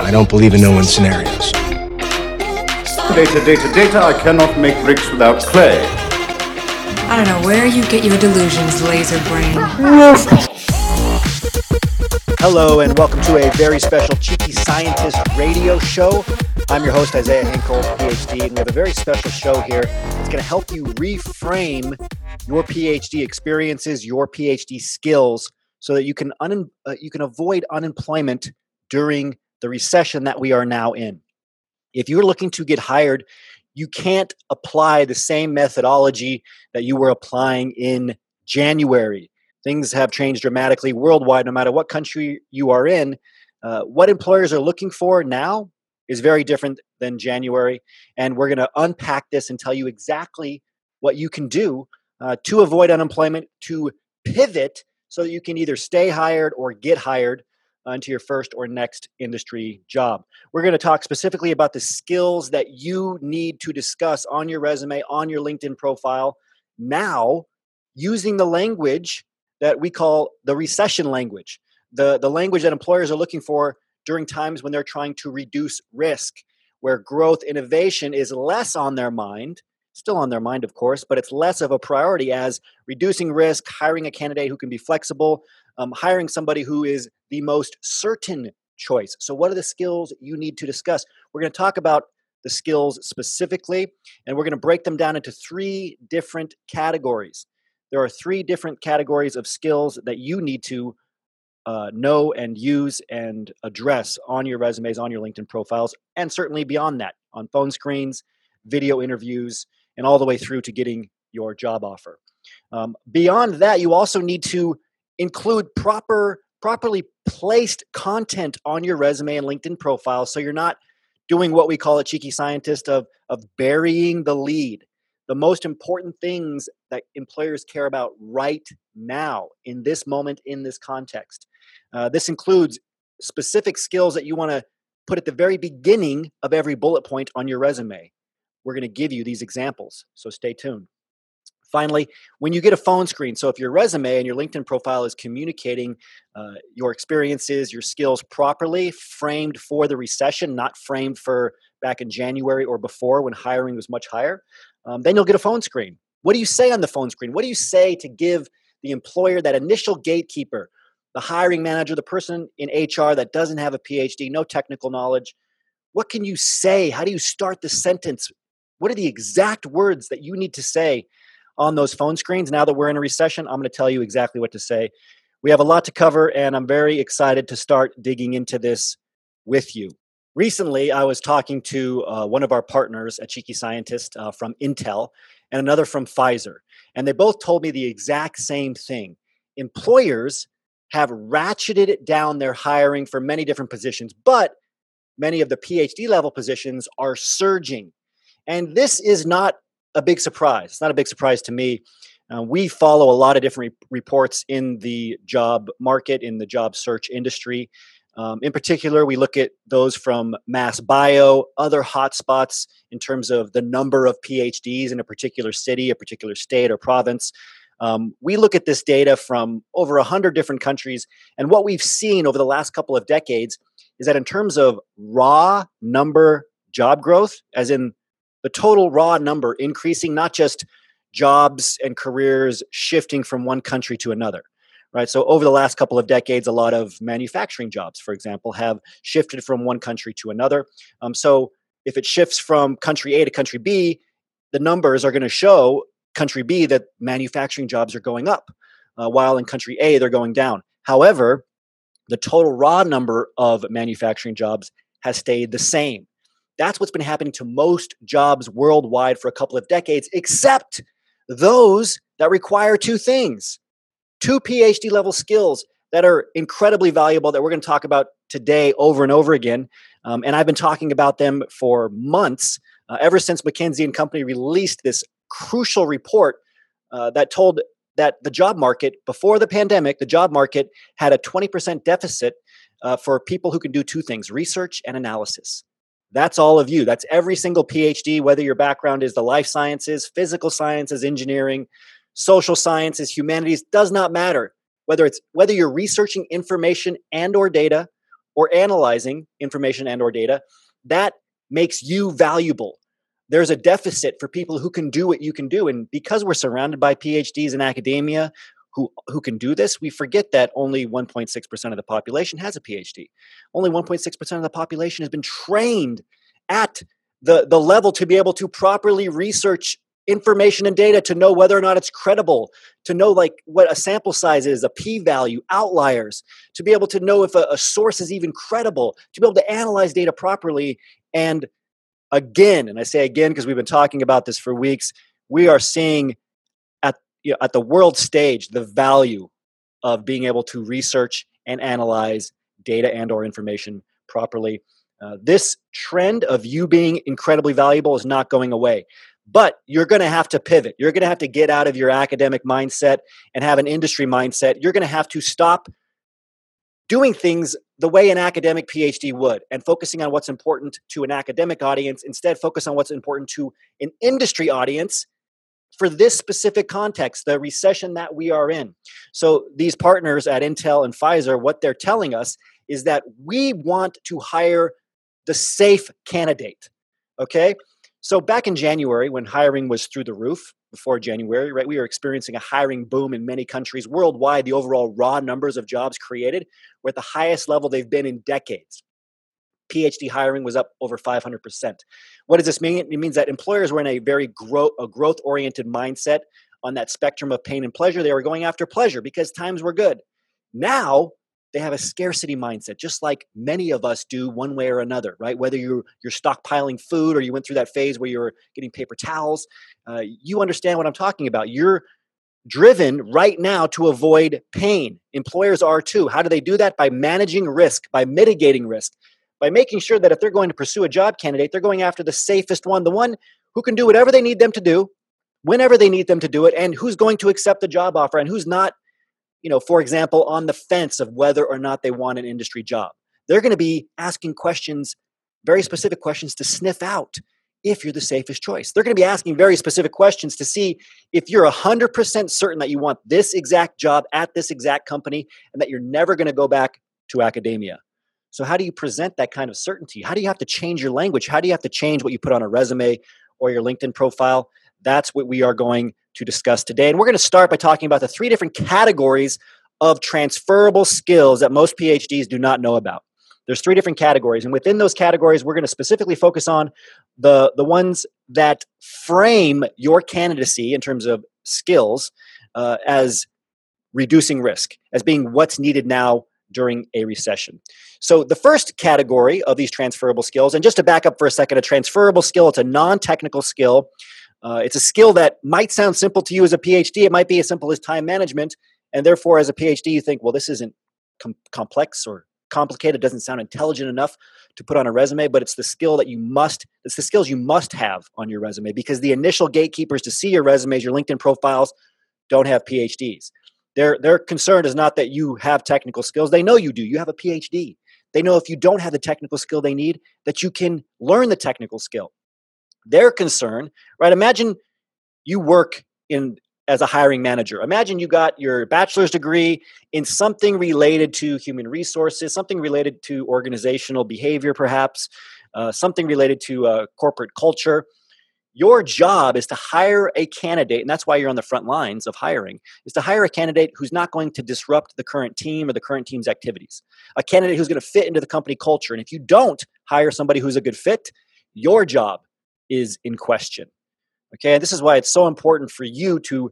I don't believe in no one scenarios. Data, data, data. I cannot make bricks without clay. I don't know where you get your delusions, laser brain. Hello, and welcome to a very special Cheeky Scientist radio show. I'm your host, Isaiah Hinkle, PhD, and we have a very special show here It's going to help you reframe your PhD experiences, your PhD skills, so that you can un- uh, you can avoid unemployment during the recession that we are now in. If you're looking to get hired, you can't apply the same methodology that you were applying in January. Things have changed dramatically worldwide, no matter what country you are in. Uh, what employers are looking for now is very different than January. And we're going to unpack this and tell you exactly what you can do uh, to avoid unemployment, to pivot so that you can either stay hired or get hired onto your first or next industry job. We're going to talk specifically about the skills that you need to discuss on your resume, on your LinkedIn profile now, using the language that we call the recession language, the, the language that employers are looking for during times when they're trying to reduce risk, where growth innovation is less on their mind still on their mind, of course, but it's less of a priority as reducing risk, hiring a candidate who can be flexible, um, hiring somebody who is the most certain choice. So, what are the skills you need to discuss? We're going to talk about the skills specifically, and we're going to break them down into three different categories. There are three different categories of skills that you need to uh, know and use and address on your resumes, on your LinkedIn profiles, and certainly beyond that on phone screens, video interviews, and all the way through to getting your job offer. Um, beyond that, you also need to include proper, properly placed content on your resume and LinkedIn profile, so you're not doing what we call a cheeky scientist of of burying the lead. The most important things that employers care about right now, in this moment, in this context. Uh, this includes specific skills that you want to put at the very beginning of every bullet point on your resume. We're going to give you these examples, so stay tuned. Finally, when you get a phone screen, so if your resume and your LinkedIn profile is communicating uh, your experiences, your skills properly, framed for the recession, not framed for back in January or before when hiring was much higher, um, then you'll get a phone screen. What do you say on the phone screen? What do you say to give the employer that initial gatekeeper, the hiring manager, the person in HR that doesn't have a PhD, no technical knowledge? What can you say? How do you start the sentence what are the exact words that you need to say on those phone screens? Now that we're in a recession, I'm going to tell you exactly what to say. We have a lot to cover, and I'm very excited to start digging into this with you. Recently, I was talking to uh, one of our partners, a Cheeky Scientist uh, from Intel, and another from Pfizer. And they both told me the exact same thing. Employers have ratcheted down their hiring for many different positions, but many of the PhD level positions are surging. And this is not a big surprise. It's not a big surprise to me. Uh, we follow a lot of different re- reports in the job market, in the job search industry. Um, in particular, we look at those from Mass Bio, other hotspots in terms of the number of PhDs in a particular city, a particular state, or province. Um, we look at this data from over 100 different countries. And what we've seen over the last couple of decades is that in terms of raw number job growth, as in the total raw number increasing, not just jobs and careers shifting from one country to another. Right. So over the last couple of decades, a lot of manufacturing jobs, for example, have shifted from one country to another. Um, so if it shifts from country A to country B, the numbers are going to show country B that manufacturing jobs are going up, uh, while in country A they're going down. However, the total raw number of manufacturing jobs has stayed the same. That's what's been happening to most jobs worldwide for a couple of decades, except those that require two things two PhD level skills that are incredibly valuable that we're going to talk about today over and over again. Um, and I've been talking about them for months, uh, ever since McKinsey and Company released this crucial report uh, that told that the job market before the pandemic, the job market had a 20% deficit uh, for people who can do two things research and analysis. That's all of you. That's every single PhD, whether your background is the life sciences, physical sciences, engineering, social sciences, humanities, does not matter. whether it's whether you're researching information and or data or analyzing information and or data, that makes you valuable. There's a deficit for people who can do what you can do. And because we're surrounded by PhDs in academia who, who can do this, we forget that only 1.6% of the population has a PhD. Only 1.6% of the population has been trained at the, the level to be able to properly research information and data to know whether or not it's credible to know like what a sample size is a p-value outliers to be able to know if a, a, source is even credible to be able to analyze data properly and again and i say again because we've been talking about this for weeks we are seeing you know, at the world stage the value of being able to research and analyze data and or information properly uh, this trend of you being incredibly valuable is not going away but you're going to have to pivot. You're going to have to get out of your academic mindset and have an industry mindset. You're going to have to stop doing things the way an academic PhD would and focusing on what's important to an academic audience. Instead, focus on what's important to an industry audience for this specific context, the recession that we are in. So, these partners at Intel and Pfizer, what they're telling us is that we want to hire the safe candidate. Okay? So back in January, when hiring was through the roof, before January, right, we were experiencing a hiring boom in many countries worldwide. The overall raw numbers of jobs created were at the highest level they've been in decades. PhD hiring was up over 500%. What does this mean? It means that employers were in a very a growth oriented mindset on that spectrum of pain and pleasure. They were going after pleasure because times were good. Now they have a scarcity mindset just like many of us do one way or another right whether you're you're stockpiling food or you went through that phase where you're getting paper towels uh, you understand what i'm talking about you're driven right now to avoid pain employers are too how do they do that by managing risk by mitigating risk by making sure that if they're going to pursue a job candidate they're going after the safest one the one who can do whatever they need them to do whenever they need them to do it and who's going to accept the job offer and who's not you know, for example, on the fence of whether or not they want an industry job. They're going to be asking questions, very specific questions to sniff out if you're the safest choice. They're going to be asking very specific questions to see if you're 100% certain that you want this exact job at this exact company and that you're never going to go back to academia. So, how do you present that kind of certainty? How do you have to change your language? How do you have to change what you put on a resume or your LinkedIn profile? That's what we are going to discuss today. And we're going to start by talking about the three different categories of transferable skills that most PhDs do not know about. There's three different categories, and within those categories, we're going to specifically focus on the, the ones that frame your candidacy in terms of skills uh, as reducing risk, as being what's needed now during a recession. So, the first category of these transferable skills, and just to back up for a second, a transferable skill, it's a non technical skill uh, it's a skill that might sound simple to you as a PhD. It might be as simple as time management. And therefore, as a PhD, you think, well, this isn't com- complex or complicated, It doesn't sound intelligent enough to put on a resume, but it's the skill that you must, it's the skills you must have on your resume because the initial gatekeepers to see your resumes, your LinkedIn profiles, don't have PhDs. Their, their concern is not that you have technical skills. They know you do. You have a PhD. They know if you don't have the technical skill they need, that you can learn the technical skill their concern, right? Imagine you work in as a hiring manager. Imagine you got your bachelor's degree in something related to human resources, something related to organizational behavior, perhaps, uh, something related to uh, corporate culture. Your job is to hire a candidate, and that's why you're on the front lines of hiring, is to hire a candidate who's not going to disrupt the current team or the current team's activities. A candidate who's going to fit into the company culture. And if you don't hire somebody who's a good fit, your job is in question. Okay, and this is why it's so important for you to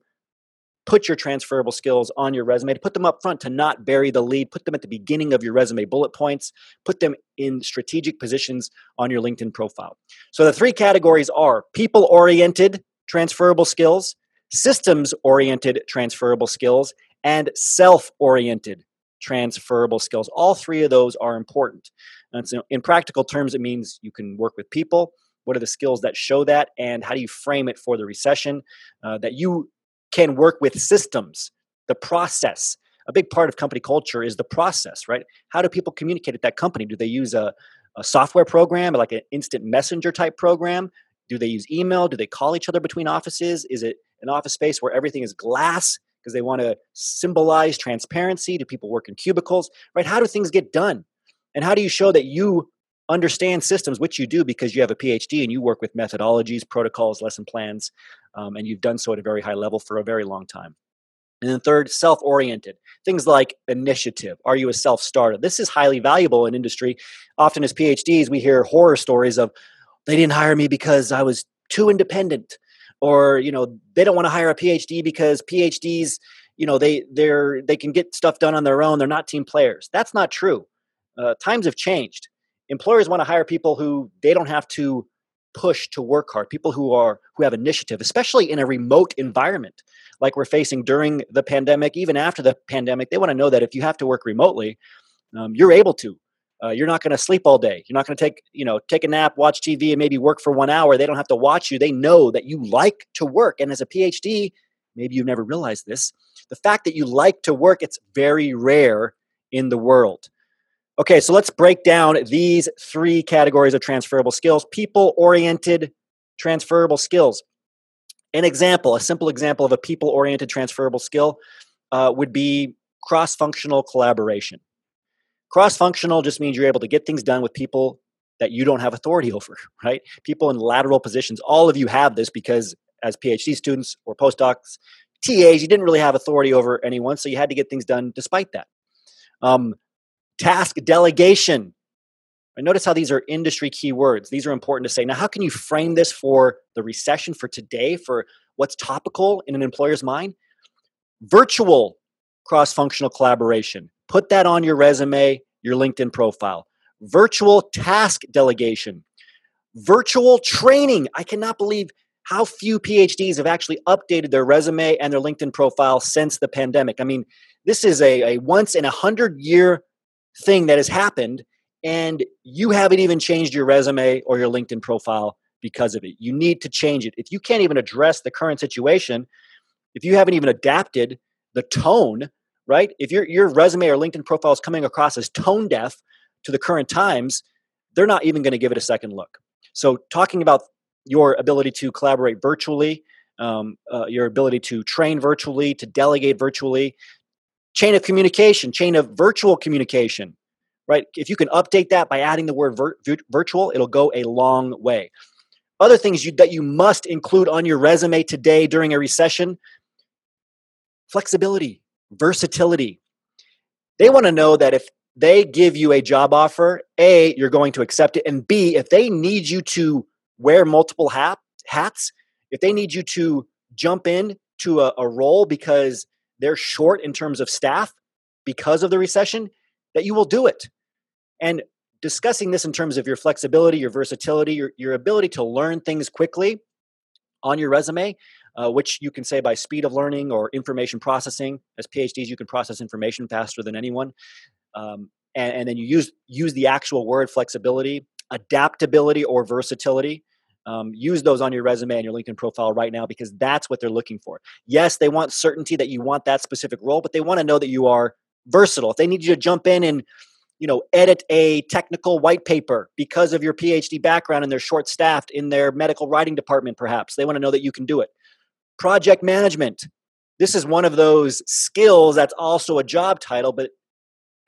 put your transferable skills on your resume, to put them up front, to not bury the lead, put them at the beginning of your resume bullet points, put them in strategic positions on your LinkedIn profile. So the three categories are people oriented transferable skills, systems oriented transferable skills, and self oriented transferable skills. All three of those are important. And so in practical terms, it means you can work with people, what are the skills that show that? And how do you frame it for the recession? Uh, that you can work with systems, the process. A big part of company culture is the process, right? How do people communicate at that company? Do they use a, a software program, like an instant messenger type program? Do they use email? Do they call each other between offices? Is it an office space where everything is glass because they want to symbolize transparency. Do people work in cubicles? Right? How do things get done? And how do you show that you understand systems, which you do because you have a PhD and you work with methodologies, protocols, lesson plans, um, and you've done so at a very high level for a very long time. And then third, self-oriented. Things like initiative. Are you a self-starter? This is highly valuable in industry. Often as PhDs, we hear horror stories of they didn't hire me because I was too independent or you know they don't want to hire a phd because phds you know they they're they can get stuff done on their own they're not team players that's not true uh, times have changed employers want to hire people who they don't have to push to work hard people who are who have initiative especially in a remote environment like we're facing during the pandemic even after the pandemic they want to know that if you have to work remotely um, you're able to uh, you're not going to sleep all day. You're not going to take, you know, take a nap, watch TV, and maybe work for one hour. They don't have to watch you. They know that you like to work. And as a PhD, maybe you've never realized this. The fact that you like to work, it's very rare in the world. Okay, so let's break down these three categories of transferable skills people oriented transferable skills. An example, a simple example of a people oriented transferable skill uh, would be cross functional collaboration. Cross functional just means you're able to get things done with people that you don't have authority over, right? People in lateral positions. All of you have this because as PhD students or postdocs, TAs, you didn't really have authority over anyone, so you had to get things done despite that. Um, task delegation. I notice how these are industry keywords. These are important to say. Now, how can you frame this for the recession for today, for what's topical in an employer's mind? Virtual cross functional collaboration. Put that on your resume, your LinkedIn profile. Virtual task delegation, virtual training. I cannot believe how few PhDs have actually updated their resume and their LinkedIn profile since the pandemic. I mean, this is a, a once in a hundred year thing that has happened, and you haven't even changed your resume or your LinkedIn profile because of it. You need to change it. If you can't even address the current situation, if you haven't even adapted the tone right? If your your resume or LinkedIn profile is coming across as tone deaf to the current times, they're not even going to give it a second look. So, talking about your ability to collaborate virtually, um, uh, your ability to train virtually, to delegate virtually, chain of communication, chain of virtual communication, right? If you can update that by adding the word vir- virtual, it'll go a long way. Other things you, that you must include on your resume today during a recession flexibility, versatility. They want to know that if they give you a job offer, A, you're going to accept it. And B, if they need you to wear multiple hat, hats, if they need you to jump in to a, a role because they're short in terms of staff because of the recession, that you will do it. And discussing this in terms of your flexibility, your versatility, your, your ability to learn things quickly on your resume uh, which you can say by speed of learning or information processing. As PhDs, you can process information faster than anyone. Um, and, and, then you use use the actual word flexibility, adaptability, or versatility. Um, use those on your resume and your LinkedIn profile right now because that's what they're looking for. Yes, they want certainty that you want that specific role, but they want to know that you are versatile. If they need you to jump in and you know edit a technical white paper because of your phd background and they're short staffed in their medical writing department perhaps they want to know that you can do it project management. This is one of those skills that's also a job title, but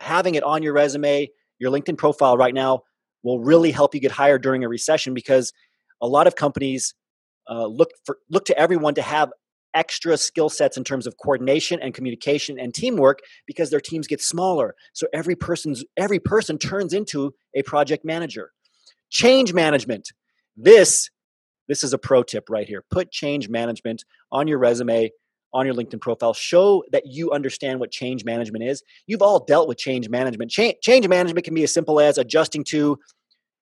having it on your resume, your LinkedIn profile right now will really help you get hired during a recession because a lot of companies uh, look for look to everyone to have extra skill sets in terms of coordination and communication and teamwork because their teams get smaller so every person's every person turns into a project manager change management this this is a pro tip right here. Put change management on your resume, on your LinkedIn profile. Show that you understand what change management is. You've all dealt with change management. Change, change management can be as simple as adjusting to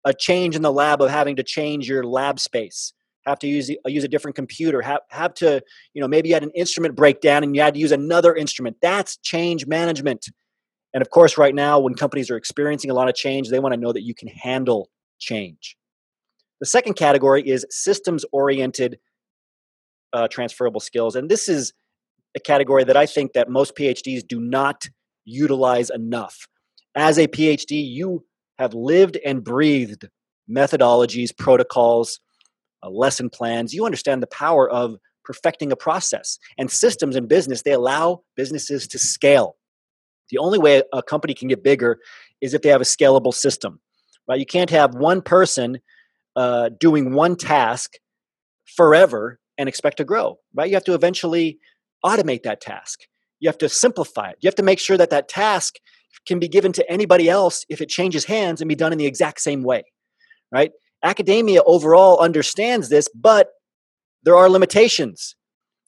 a change in the lab of having to change your lab space. Have to use use a different computer. Have have to you know maybe you had an instrument breakdown and you had to use another instrument. That's change management. And of course right now when companies are experiencing a lot of change they want to know that you can handle change. The second category is systems oriented uh, transferable skills. And this is a category that I think that most PhDs do not utilize enough. As a PhD, you have lived and breathed methodologies, protocols, uh, lesson plans. You understand the power of perfecting a process. And systems in business, they allow businesses to scale. The only way a company can get bigger is if they have a scalable system, right? You can't have one person uh, doing one task forever and expect to grow, right? You have to eventually automate that task. You have to simplify it. You have to make sure that that task can be given to anybody else if it changes hands and be done in the exact same way, right? Academia overall understands this, but there are limitations.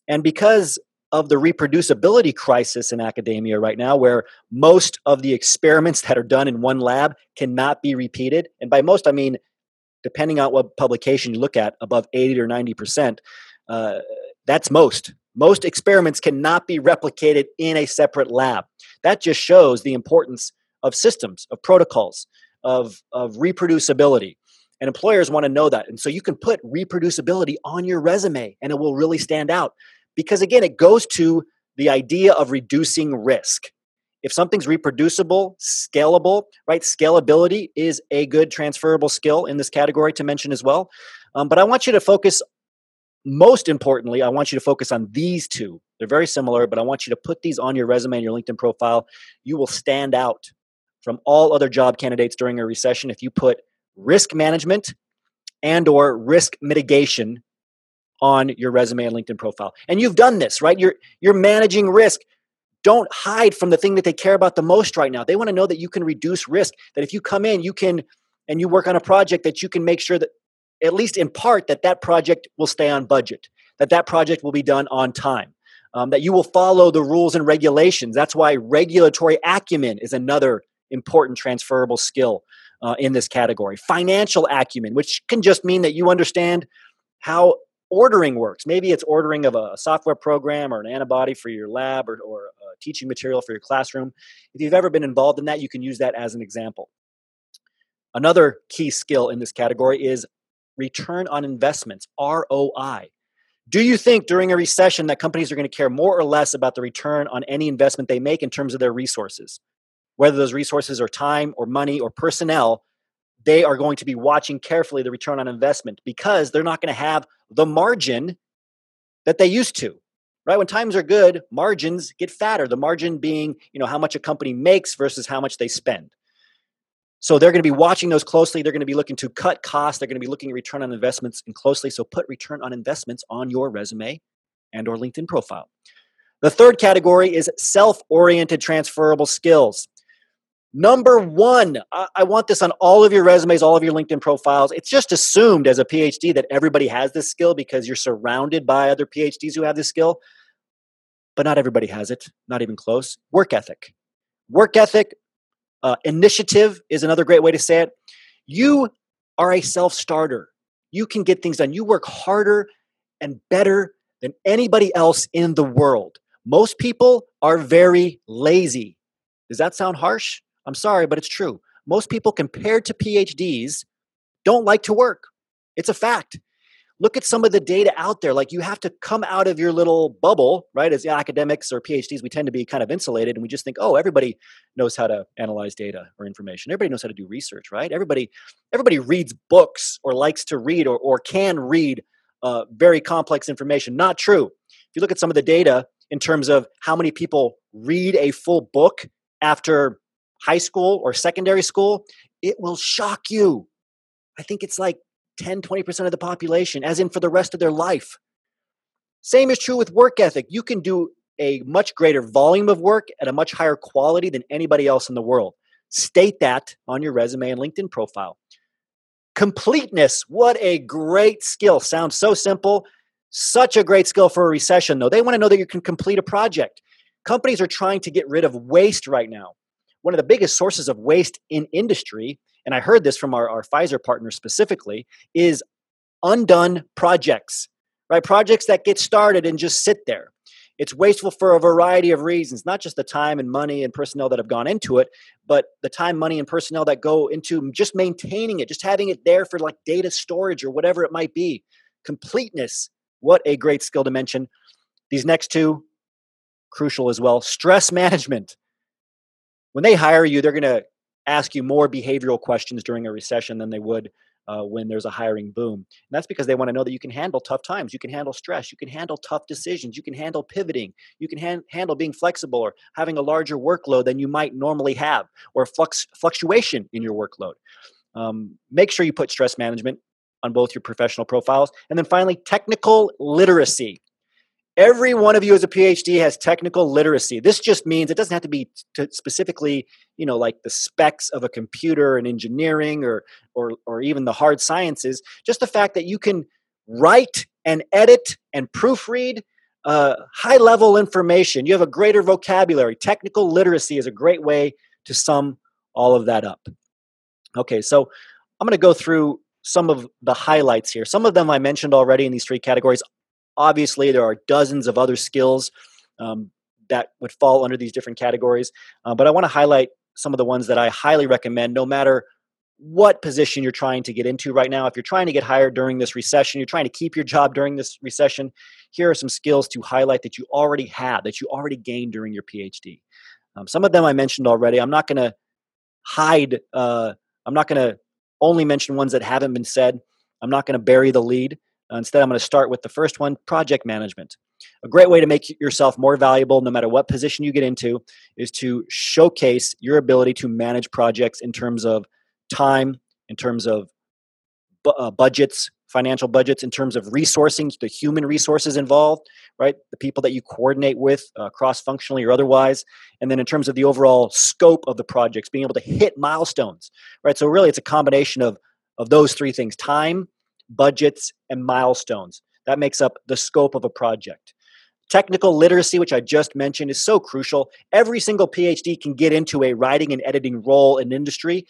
And because of the reproducibility crisis in academia right now, where most of the experiments that are done in one lab cannot be repeated, and by most I mean, depending on what publication you look at, above 80 or 90%, uh, that's most. Most experiments cannot be replicated in a separate lab. That just shows the importance of systems, of protocols, of, of reproducibility. And employers want to know that. And so you can put reproducibility on your resume and it will really stand out. Because again, it goes to the idea of reducing risk. If something's reproducible, scalable, right? Scalability is a good transferable skill in this category to mention as well. Um, but I want you to focus, most importantly, I want you to focus on these two. They're very similar, but I want you to put these on your resume and your LinkedIn profile. You will stand out from all other job candidates during a recession if you put risk management and or risk mitigation on your resume and linkedin profile and you've done this right you're you're managing risk don't hide from the thing that they care about the most right now they want to know that you can reduce risk that if you come in you can and you work on a project that you can make sure that at least in part that that project will stay on budget that that project will be done on time um, that you will follow the rules and regulations that's why regulatory acumen is another important transferable skill uh, in this category. Financial acumen, which can just mean that you understand how ordering works. Maybe it's ordering of a software program or an antibody for your lab or, or teaching material for your classroom. If you've ever been involved in that, you can use that as an example. Another key skill in this category is return on investments, ROI. Do you think during a recession that companies are going to care more or less about the return on any investment they make in terms of their resources? whether those resources are time or money or personnel, they are going to be watching carefully the return on investment because they're not going to have the margin that they used to. Right? When times are good, margins get fatter. The margin being, you know, how much a company makes versus how much they spend. So they're going to be watching those closely. They're going to be looking to cut costs. They're going to be looking at return on investments and closely. So put return on investments on your resume and or LinkedIn profile. The third category is self-oriented transferable skills. Number one, I want this on all of your resumes, all of your LinkedIn profiles. It's just assumed as a PhD that everybody has this skill because you're surrounded by other PhDs who have this skill. But not everybody has it, not even close. Work ethic. Work ethic, uh, initiative is another great way to say it. You are a self starter. You can get things done. You work harder and better than anybody else in the world. Most people are very lazy. Does that sound harsh? I'm sorry, but it's true. Most people compared to PhDs don't like to work. It's a fact. Look at some of the data out there. Like you have to come out of your little bubble, right? As academics or PhDs, we tend to be kind of insulated and we just think, oh, everybody knows how to analyze data or information. Everybody knows how to do research, right? Everybody, everybody reads books or likes to read or, or can read uh, very complex information. Not true. If you look at some of the data in terms of how many people read a full book after high school or secondary school, it will shock you. I think it's like 10, 20% of the population, as in for the rest of their life. Same is true with work ethic. You can do a much greater volume of work at a much higher quality than anybody else in the world. State that on your resume and LinkedIn profile. Completeness, what a great skill. Sounds so simple. Such a great skill for a recession, though. They want to know that you can complete a project. Companies are trying to get rid of waste right now one of the biggest sources of waste in industry, and I heard this from our, our Pfizer partner specifically, is undone projects, right? Projects that get started and just sit there. It's wasteful for a variety of reasons, not just the time and money and personnel that have gone into it, but the time, money, and personnel that go into just maintaining it, just having it there for like data storage or whatever it might be. Completeness, what a great skill to mention. These next two, crucial as well. Stress management when they hire you, they're going to ask you more behavioral questions during a recession than they would uh, when there's a hiring boom. And that's because they want to know that you can handle tough times, you can handle stress, you can handle tough decisions, you can handle pivoting, you can han- handle being flexible or having a larger workload than you might normally have, or flux- fluctuation in your workload. Um, make sure you put stress management on both your professional profiles. And then finally, technical literacy. Every one of you as a PhD has technical literacy. This just means it doesn't have to be specifically, you know, like the specs of a computer and engineering or, or, or even the hard sciences. Just the fact that you can write and edit and proofread uh, high level information. You have a greater vocabulary. Technical literacy is a great way to sum all of that up. Okay, so I'm going to go through some of the highlights here. Some of them I mentioned already in these three categories. Obviously, there are dozens of other skills um, that would fall under these different categories, uh, but I want to highlight some of the ones that I highly recommend no matter what position you're trying to get into right now. If you're trying to get hired during this recession, you're trying to keep your job during this recession, here are some skills to highlight that you already have, that you already gained during your PhD. Um, some of them I mentioned already. I'm not going to hide, uh, I'm not going to only mention ones that haven't been said. I'm not going to bury the lead. Uh, instead, I'm going to start with the first one project management. A great way to make yourself more valuable, no matter what position you get into, is to showcase your ability to manage projects in terms of time, in terms of bu- uh, budgets, financial budgets, in terms of resourcing, the human resources involved, right? The people that you coordinate with uh, cross functionally or otherwise. And then in terms of the overall scope of the projects, being able to hit milestones, right? So really, it's a combination of, of those three things time, budgets, and milestones. That makes up the scope of a project. Technical literacy, which I just mentioned, is so crucial. Every single PhD can get into a writing and editing role in industry,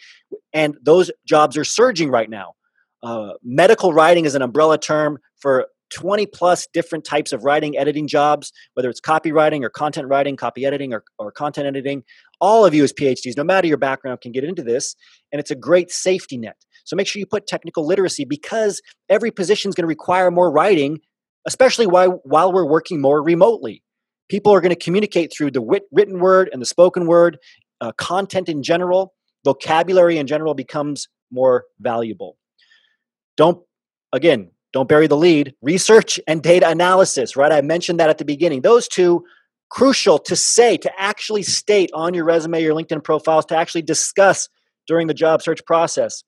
and those jobs are surging right now. Uh, medical writing is an umbrella term for 20 plus different types of writing, editing jobs, whether it's copywriting or content writing, copy editing, or, or content editing. All of you as PhDs, no matter your background, can get into this, and it's a great safety net. So make sure you put technical literacy because every position is going to require more writing, especially while, while we're working more remotely. People are going to communicate through the wit, written word and the spoken word. Uh, content in general, vocabulary in general becomes more valuable. Don't, again, don't bury the lead. Research and data analysis, right? I mentioned that at the beginning. Those two crucial to say, to actually state on your resume, your LinkedIn profiles, to actually discuss during the job search process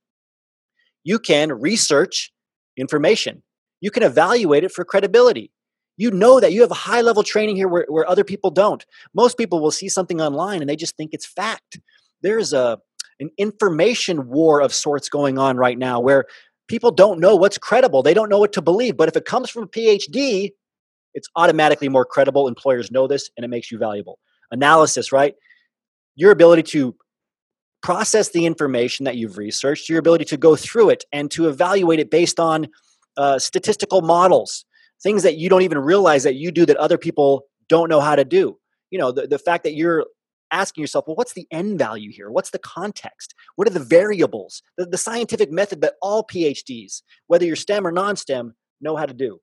you can research information. You can evaluate it for credibility. You know that you have a high level training here where, where other people don't. Most people will see something online and they just think it's fact. There's a an information war of sorts going on right now where people don't know what's credible. They don't know what to believe. But if it comes from a PhD, it's automatically more credible. Employers know this and it makes you valuable. Analysis, right? Your ability to process the information that you've researched, your ability to go through it and to evaluate it based on uh, statistical models, things that you don't even realize that you do that other people don't know how to do. You know, the, the fact that you're asking yourself, well, what's the end value here? What's the context? What are the variables? The, the scientific method that all PhDs, whether you're STEM or non STEM, know how to do.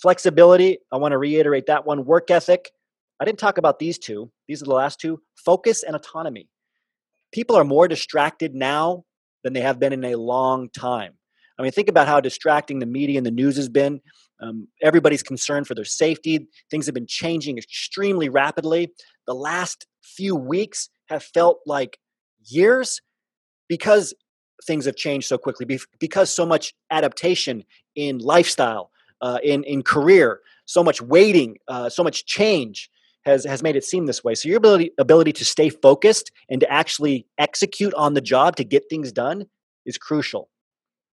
Flexibility, I want to reiterate that one. Work ethic, I didn't talk about these two. These are the last two. Focus and autonomy people are more distracted now than they have been in a long time. I mean, think about how distracting the media and the news has been. Um, everybody's concerned for their safety. Things have been changing extremely rapidly. The last few weeks have felt like years because things have changed so quickly, because so much adaptation in lifestyle, uh, in, in career, so much waiting, uh, so much change has has made it seem this way. So your ability ability to stay focused and to actually execute on the job to get things done is crucial.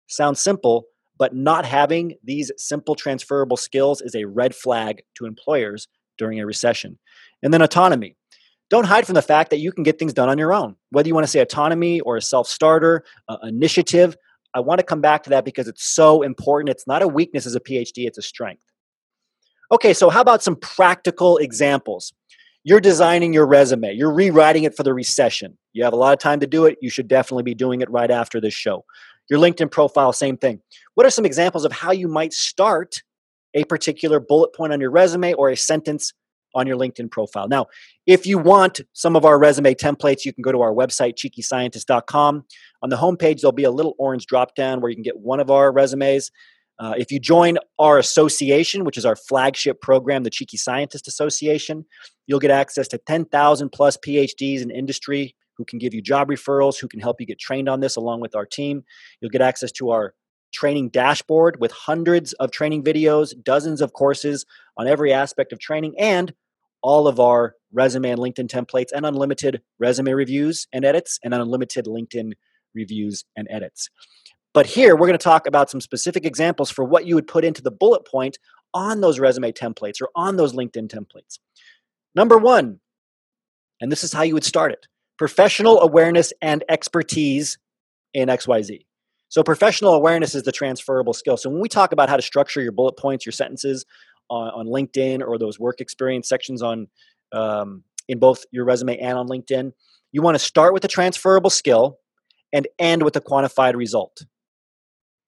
Sounds simple, but not having these simple transferable skills is a red flag to employers during a recession. And then autonomy. Don't hide from the fact that you can get things done on your own. Whether you want to say autonomy or a self starter, uh, initiative, I want to come back to that because it's so important. It's not a weakness as a PhD, it's a strength. Okay, so how about some practical examples? You're designing your resume, you're rewriting it for the recession. You have a lot of time to do it. You should definitely be doing it right after this show. Your LinkedIn profile, same thing. What are some examples of how you might start a particular bullet point on your resume or a sentence on your LinkedIn profile. Now, if you want some of our resume templates, you can go to our website, cheekyscientist.com. On the homepage, there'll be a little orange drop down where you can get one of our resumes. Uh, if you join our association, which is our flagship program, the Cheeky Scientist Association, you'll get access to 10,000 plus PhDs in industry who can give you job referrals, who can help you get trained on this along with our team. You'll get access to our training dashboard with hundreds of training videos, dozens of courses on every aspect of training, and all of our resume and LinkedIn templates and unlimited resume reviews and edits and unlimited LinkedIn reviews and edits. But here we're going to talk about some specific examples for what you would put into the bullet point on those resume templates or on those LinkedIn templates. Number one, and this is how you would start it professional awareness and expertise in XYZ. So, professional awareness is the transferable skill. So, when we talk about how to structure your bullet points, your sentences on, on LinkedIn or those work experience sections on um, in both your resume and on LinkedIn, you want to start with a transferable skill and end with a quantified result.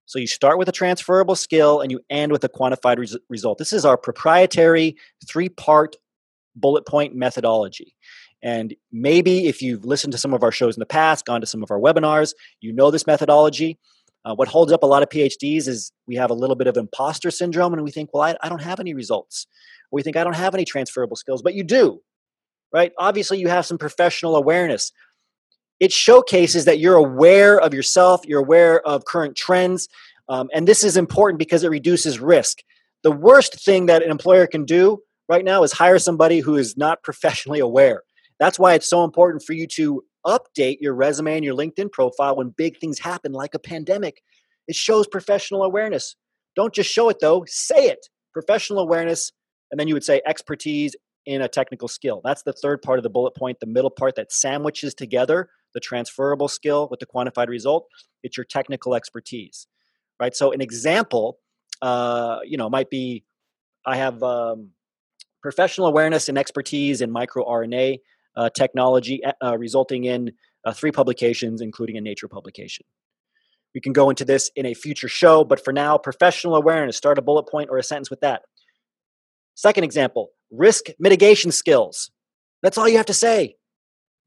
So, you start with a transferable skill and you end with a quantified res- result. This is our proprietary three part bullet point methodology. And maybe if you've listened to some of our shows in the past, gone to some of our webinars, you know this methodology. Uh, what holds up a lot of PhDs is we have a little bit of imposter syndrome and we think, well, I, I don't have any results. We think, I don't have any transferable skills, but you do, right? Obviously, you have some professional awareness. It showcases that you're aware of yourself, you're aware of current trends. Um, and this is important because it reduces risk. The worst thing that an employer can do right now is hire somebody who is not professionally aware. That's why it's so important for you to update your resume and your LinkedIn profile when big things happen, like a pandemic. It shows professional awareness. Don't just show it though, say it. Professional awareness, and then you would say expertise in a technical skill. That's the third part of the bullet point, the middle part that sandwiches together the transferable skill with the quantified result. It's your technical expertise, right? So, an example, uh, you know, might be I have um, professional awareness and expertise in microRNA technology, uh, resulting in uh, three publications, including a Nature publication. We can go into this in a future show, but for now, professional awareness, start a bullet point or a sentence with that. Second example risk mitigation skills. That's all you have to say.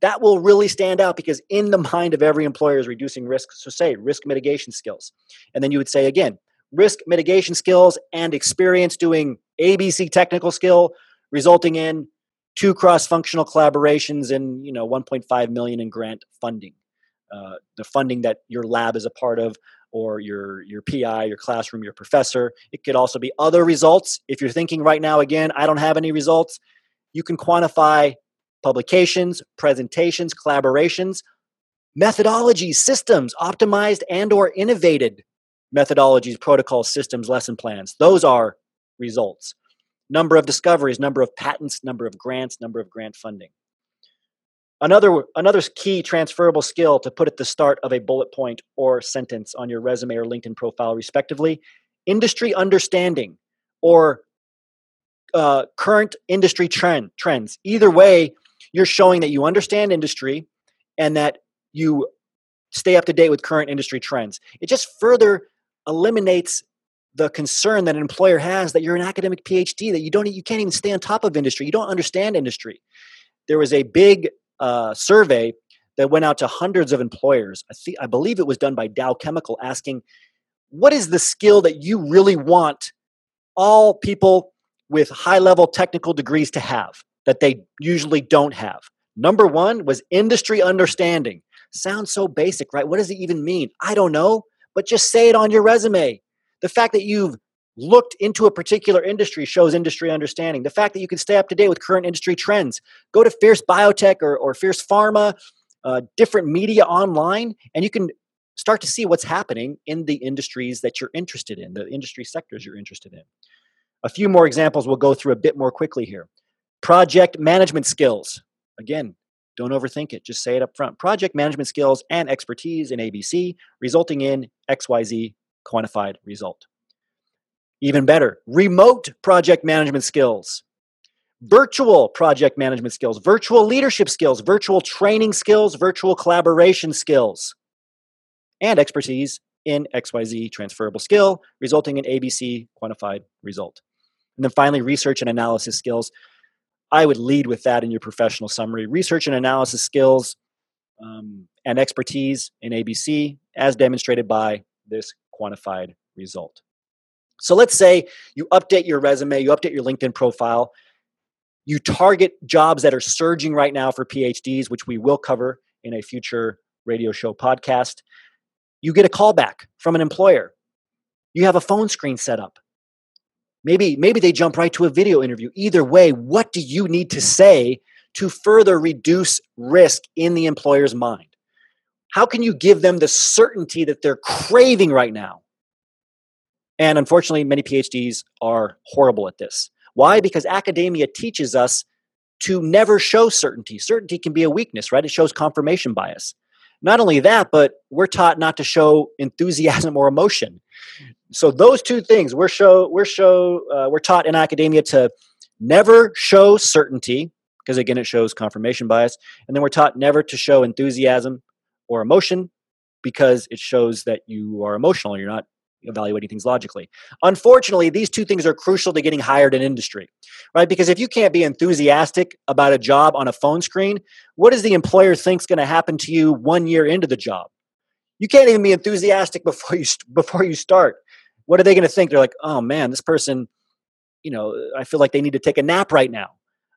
That will really stand out because in the mind of every employer is reducing risk. So say risk mitigation skills. And then you would say again, risk mitigation skills and experience doing ABC technical skill, resulting in two cross-functional collaborations and you know 1.5 million in grant funding. Uh, the funding that your lab is a part of or your your pi your classroom your professor it could also be other results. If you're thinking right now again i don't have any results you can quantify publications presentations collaborations methodologies systems optimized and or innovated methodologies protocols systems lesson plans. Those are results number of discoveries, number of patents, number of grants, number of grant funding. Another, another key transferable skill to put at the start of a bullet point or sentence on your resume or LinkedIn profile, respectively, industry understanding or uh, current industry trend, trends. Either way, you're showing that you understand industry and that you stay up to date with current industry trends. It just further eliminates the concern that an employer has that you're an academic PhD that you don't you can't even stay on top of industry. You don't understand industry. There was a big uh, survey that went out to hundreds of employers. I, th- I believe it was done by Dow Chemical, asking what is the skill that you really want all people with high level technical degrees to have that they usually don't have. Number one was industry understanding. Sounds so basic, right? What does it even mean? I don't know, but just say it on your resume. The fact that you've looked into a particular industry shows industry understanding. The fact that you can stay up to date with current industry trends. Go to Fierce Biotech or, or Fierce Pharma, uh, different media online, and you can start to see what's happening in the industries that you're interested in, the industry sectors you're interested in. A few more examples we'll go through a bit more quickly here. Project management skills. Again, don't overthink it. Just say it up front. Project management skills and expertise in ABC, resulting in XYZ quantified result. Even better, remote project management skills, virtual project management skills, virtual leadership skills, virtual training skills, virtual collaboration skills, and expertise in XYZ transferable skill, resulting in ABC quantified result. And then finally, research and analysis skills. I would lead with that in your professional summary. Research and analysis skills um, and expertise in ABC, as demonstrated by this quantified result. So let's say you update your resume, you update your LinkedIn profile, you target jobs that are surging right now for PhDs, which we will cover in a future radio show podcast. You get a callback from an employer. You have a phone screen set up. Maybe, maybe they jump right to a video interview. Either way, what do you need to say to further reduce risk in the employer's mind? How can you give them the certainty that they're craving right now? And unfortunately, many PhDs are horrible at this. Why? Because academia teaches us to never show certainty. Certainty can be a weakness, right? It shows confirmation bias. Not only that, but we're taught not to show enthusiasm or emotion. So those two things we're show we're show uh, we're taught in academia to never show certainty because again it shows confirmation bias, and then we're taught never to show enthusiasm or emotion because it shows that you are emotional. You're not evaluating things logically. Unfortunately, these two things are crucial to getting hired in industry, right? Because if you can't be enthusiastic about a job on a phone screen, what does the employer think's going to happen to you one year into the job? You can't even be enthusiastic before you before you start. What are they going to think? They're like, "Oh man, this person, you know, I feel like they need to take a nap right now.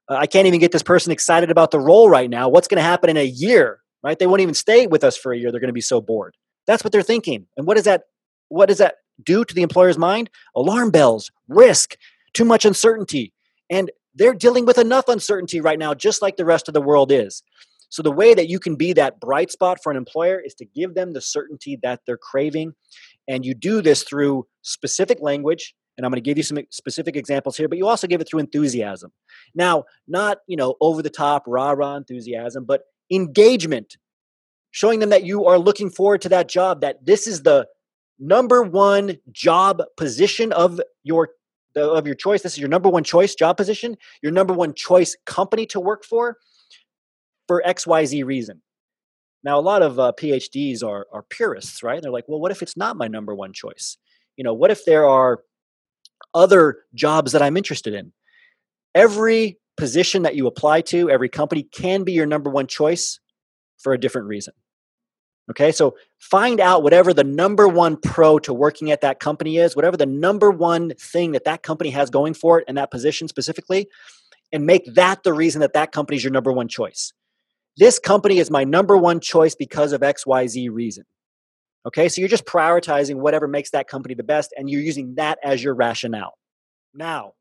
Uh, I can't even get this person excited about the role right now. What's going to happen in a year?" Right? They won't even stay with us for a year. They're going to be so bored. That's what they're thinking. And what does that what does that do to the employer's mind? Alarm bells, risk, too much uncertainty. And they're dealing with enough uncertainty right now, just like the rest of the world is. So, the way that you can be that bright spot for an employer is to give them the certainty that they're craving. And you do this through specific language. And I'm going to give you some specific examples here, but you also give it through enthusiasm. Now, not, you know, over the top, rah rah enthusiasm, but engagement, showing them that you are looking forward to that job, that this is the number one job position of your of your choice. This is your number one choice job position, your number one choice company to work for, for X Y Z reason. Now, a lot of uh, PhDs are are purists, right? They're like, well, what if it's not my number one choice? You know, what if there are other jobs that I'm interested in? Every position that you apply to, every company can be your number one choice for a different reason. Okay, so find out whatever the number one pro to working at that company is, whatever the number one thing that that company has going for it and that position specifically, and make that the reason that that company is your number one choice. This company is my number one choice because of XYZ reason. Okay, so you're just prioritizing whatever makes that company the best, and you're using that as your rationale. Now,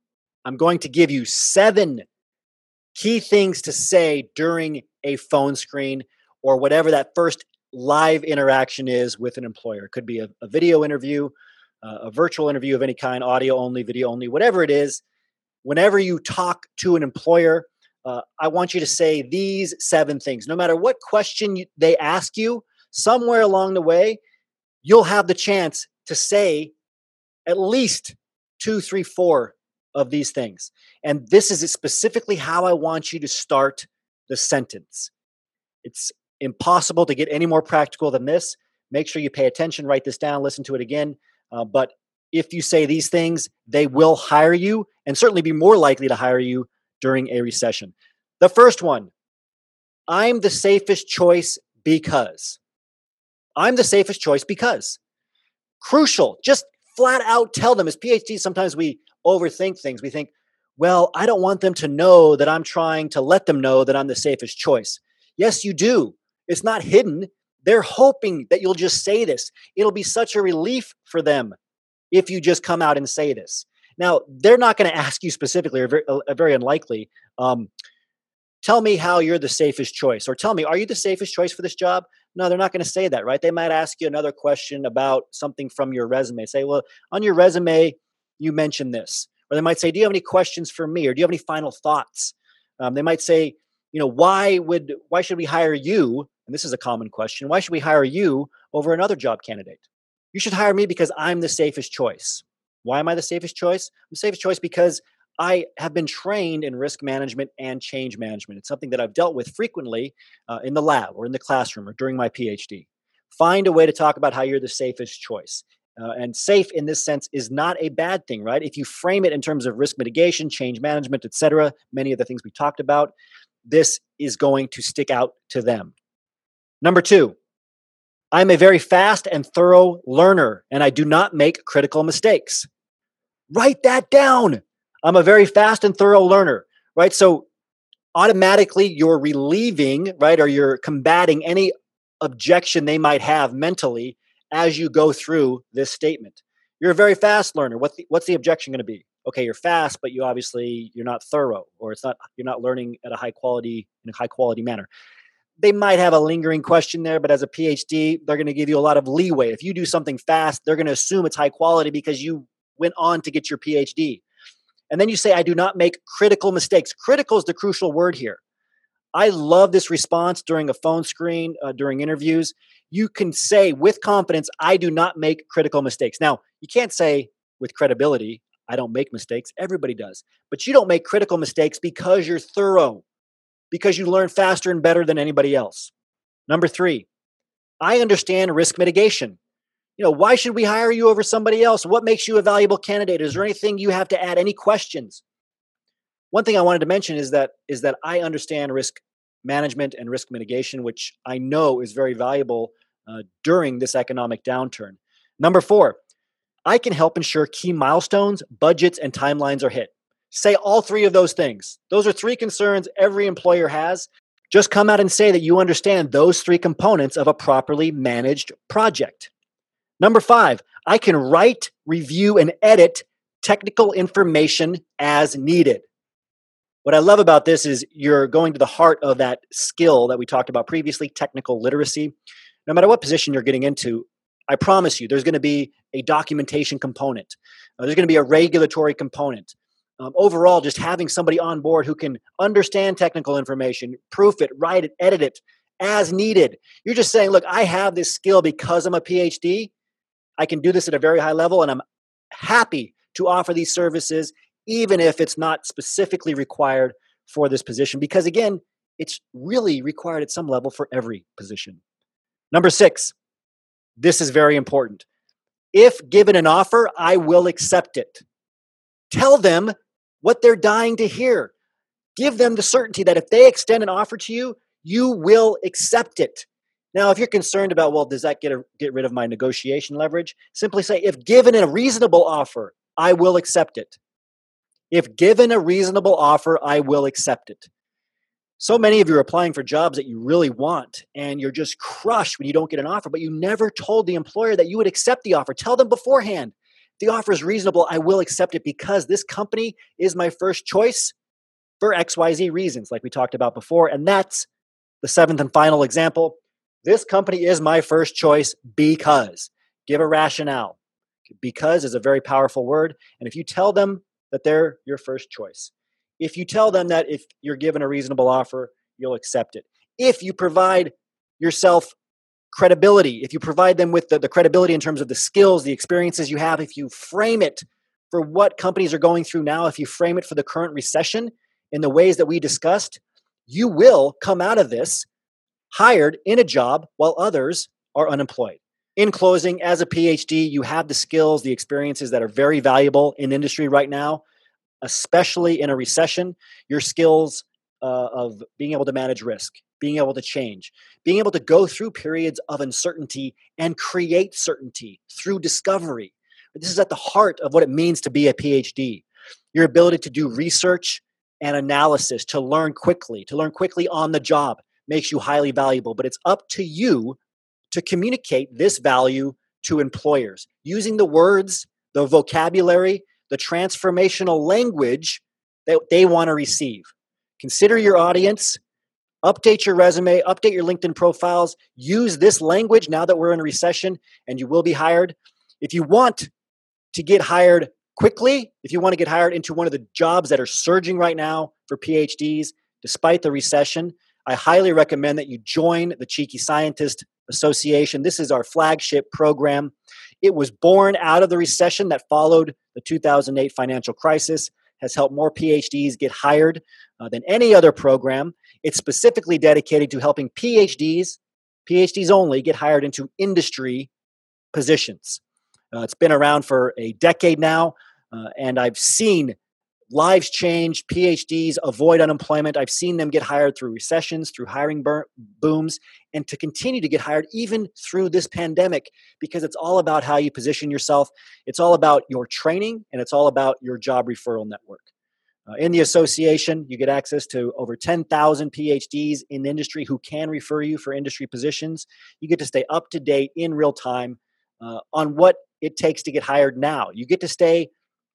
I'm going to give you seven key things to say during a phone screen or whatever that first live interaction is with an employer. It could be a, a video interview, uh, a virtual interview of any kind, audio only, video only, whatever it is. Whenever you talk to an employer, uh, I want you to say these seven things. No matter what question you, they ask you, somewhere along the way, you'll have the chance to say at least two, three, four of these things. And this is specifically how I want you to start the sentence. It's impossible to get any more practical than this. Make sure you pay attention, write this down, listen to it again. Uh, but if you say these things, they will hire you and certainly be more likely to hire you during a recession. The first one I'm the safest choice because. I'm the safest choice because. Crucial. Just flat out tell them. As PhDs, sometimes we overthink things. We think, well, I don't want them to know that I'm trying to let them know that I'm the safest choice. Yes, you do. It's not hidden. They're hoping that you'll just say this. It'll be such a relief for them if you just come out and say this. Now, they're not going to ask you specifically, or very, uh, very unlikely, um, tell me how you're the safest choice, or tell me, are you the safest choice for this job? No, they're not going to say that, right? They might ask you another question about something from your resume. Say, well, on your resume, you mentioned this. Or they might say, do you have any questions for me? Or do you have any final thoughts? Um, they might say, you know, why would why should we hire you and this is a common question, why should we hire you over another job candidate? You should hire me because I'm the safest choice. Why am I the safest choice? I'm the safest choice because I have been trained in risk management and change management. It's something that I've dealt with frequently uh, in the lab or in the classroom or during my PhD. Find a way to talk about how you're the safest choice. Uh, and safe in this sense is not a bad thing, right? If you frame it in terms of risk mitigation, change management, etc., many of the things we talked about, this is going to stick out to them. Number two, I'm a very fast and thorough learner, and I do not make critical mistakes. Write that down. I'm a very fast and thorough learner, right? So automatically you're relieving, right, or you're combating any objection they might have mentally as you go through this statement. You're a very fast learner. What's the, what's the objection going to be? Okay, you're fast, but you obviously you're not thorough, or it's not you're not learning at a high quality in a high quality manner. They might have a lingering question there, but as a PhD, they're going to give you a lot of leeway. If you do something fast, they're going to assume it's high quality because you went on to get your PhD. And then you say, I do not make critical mistakes. Critical is the crucial word here. I love this response during a phone screen, uh, during interviews. You can say with confidence, I do not make critical mistakes. Now, you can't say with credibility, I don't make mistakes. Everybody does. But you don't make critical mistakes because you're thorough, because you learn faster and better than anybody else. Number three, I understand risk mitigation. You know, why should we hire you over somebody else? What makes you a valuable candidate? Is there anything you have to add? Any questions? One thing I wanted to mention is that is that I understand risk management and risk mitigation, which I know is very valuable uh, during this economic downturn. Number four, I can help ensure key milestones, budgets, and timelines are hit. Say all three of those things. Those are three concerns every employer has. Just come out and say that you understand those three components of a properly managed project. Number five, I can write, review, and edit technical information as needed. What I love about this is you're going to the heart of that skill that we talked about previously technical literacy. No matter what position you're getting into, I promise you there's going to be a documentation component, uh, there's going to be a regulatory component. Um, overall, just having somebody on board who can understand technical information, proof it, write it, edit it as needed. You're just saying, look, I have this skill because I'm a PhD. I can do this at a very high level, and I'm happy to offer these services even if it's not specifically required for this position, because again, it's really required at some level for every position. Number six, this is very important. If given an offer, I will accept it. Tell them what they're dying to hear. Give them the certainty that if they extend an offer to you, you will accept it. Now, if you're concerned about, well, does that get, a, get rid of my negotiation leverage? Simply say, if given a reasonable offer, I will accept it. If given a reasonable offer, I will accept it. So many of you are applying for jobs that you really want, and you're just crushed when you don't get an offer, but you never told the employer that you would accept the offer. Tell them beforehand the offer is reasonable. I will accept it because this company is my first choice for XYZ reasons, like we talked about before. And that's the seventh and final example. This company is my first choice because. Give a rationale. Because is a very powerful word. And if you tell them that they're your first choice. If you tell them that if you're given a reasonable offer, you'll accept it. If you provide yourself credibility, if you provide them with the, the credibility in terms of the skills, the experiences you have, if you frame it for what companies are going through now, if you frame it for the current recession in the ways that we discussed, you will come out of this hired in a job while others are unemployed in closing, as a PhD, you have the skills, the experiences that are very valuable in industry right now, especially in a recession. Your skills uh, of being able to manage risk, being able to change, being able to go through periods of uncertainty and create certainty through discovery. This is at the heart of what it means to be a PhD. Your ability to do research and analysis, to learn quickly, to learn quickly on the job makes you highly valuable. But it's up to you to communicate this value to employers using the words, the vocabulary, the transformational language that they want to receive. Consider your audience, update your resume, update your LinkedIn profiles, use this language now that we're in a recession and you will be hired. If you want to get hired quickly, if you want to get hired into one of the jobs that are surging right now for PhDs, despite the recession, I highly recommend that you join the Cheeky Scientist Association. This is our flagship program. It was born out of the recession that followed the 2008 financial crisis, has helped more PhDs get hired uh, than any other program. It's specifically dedicated to helping PhDs, PhDs only, get hired into industry positions. Uh, it's been around for a decade now, uh, and I've seen lives change, PhDs avoid unemployment. I've seen them get hired through recessions, through hiring bur- booms, and to continue to get hired even through this pandemic because it's all about how you position yourself. It's all about your training and it's all about your job referral network. Uh, in the association, you get access to over 10,000 PhDs in industry who can refer you for industry positions. You get to stay up to date in real time uh, on what it takes to get hired now. You get to stay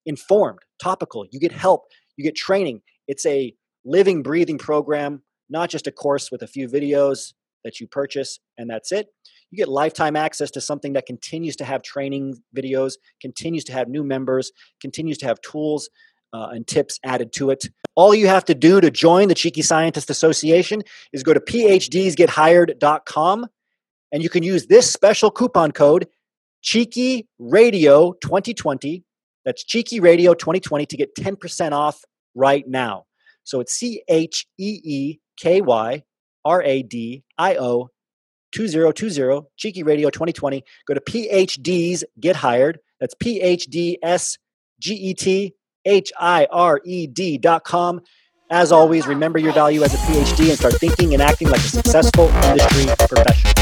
informed, topical. You get help, you get training. It's a living, breathing program, not just a course with a few videos that you purchase and that's it. You get lifetime access to something that continues to have training videos, continues to have new members, continues to have tools uh, and tips added to it. All you have to do to join the Cheeky Scientist Association is go to phdsgethired.com and you can use this special coupon code Cheeky Radio 2020 that's Cheeky Radio 2020 to get 10% off right now. So it's C H E E K Y R A D I O 2020, Cheeky Radio 2020. Go to PhDs Get Hired. That's P H D S G E T H I R E D dot com. As always, remember your value as a PhD and start thinking and acting like a successful industry professional.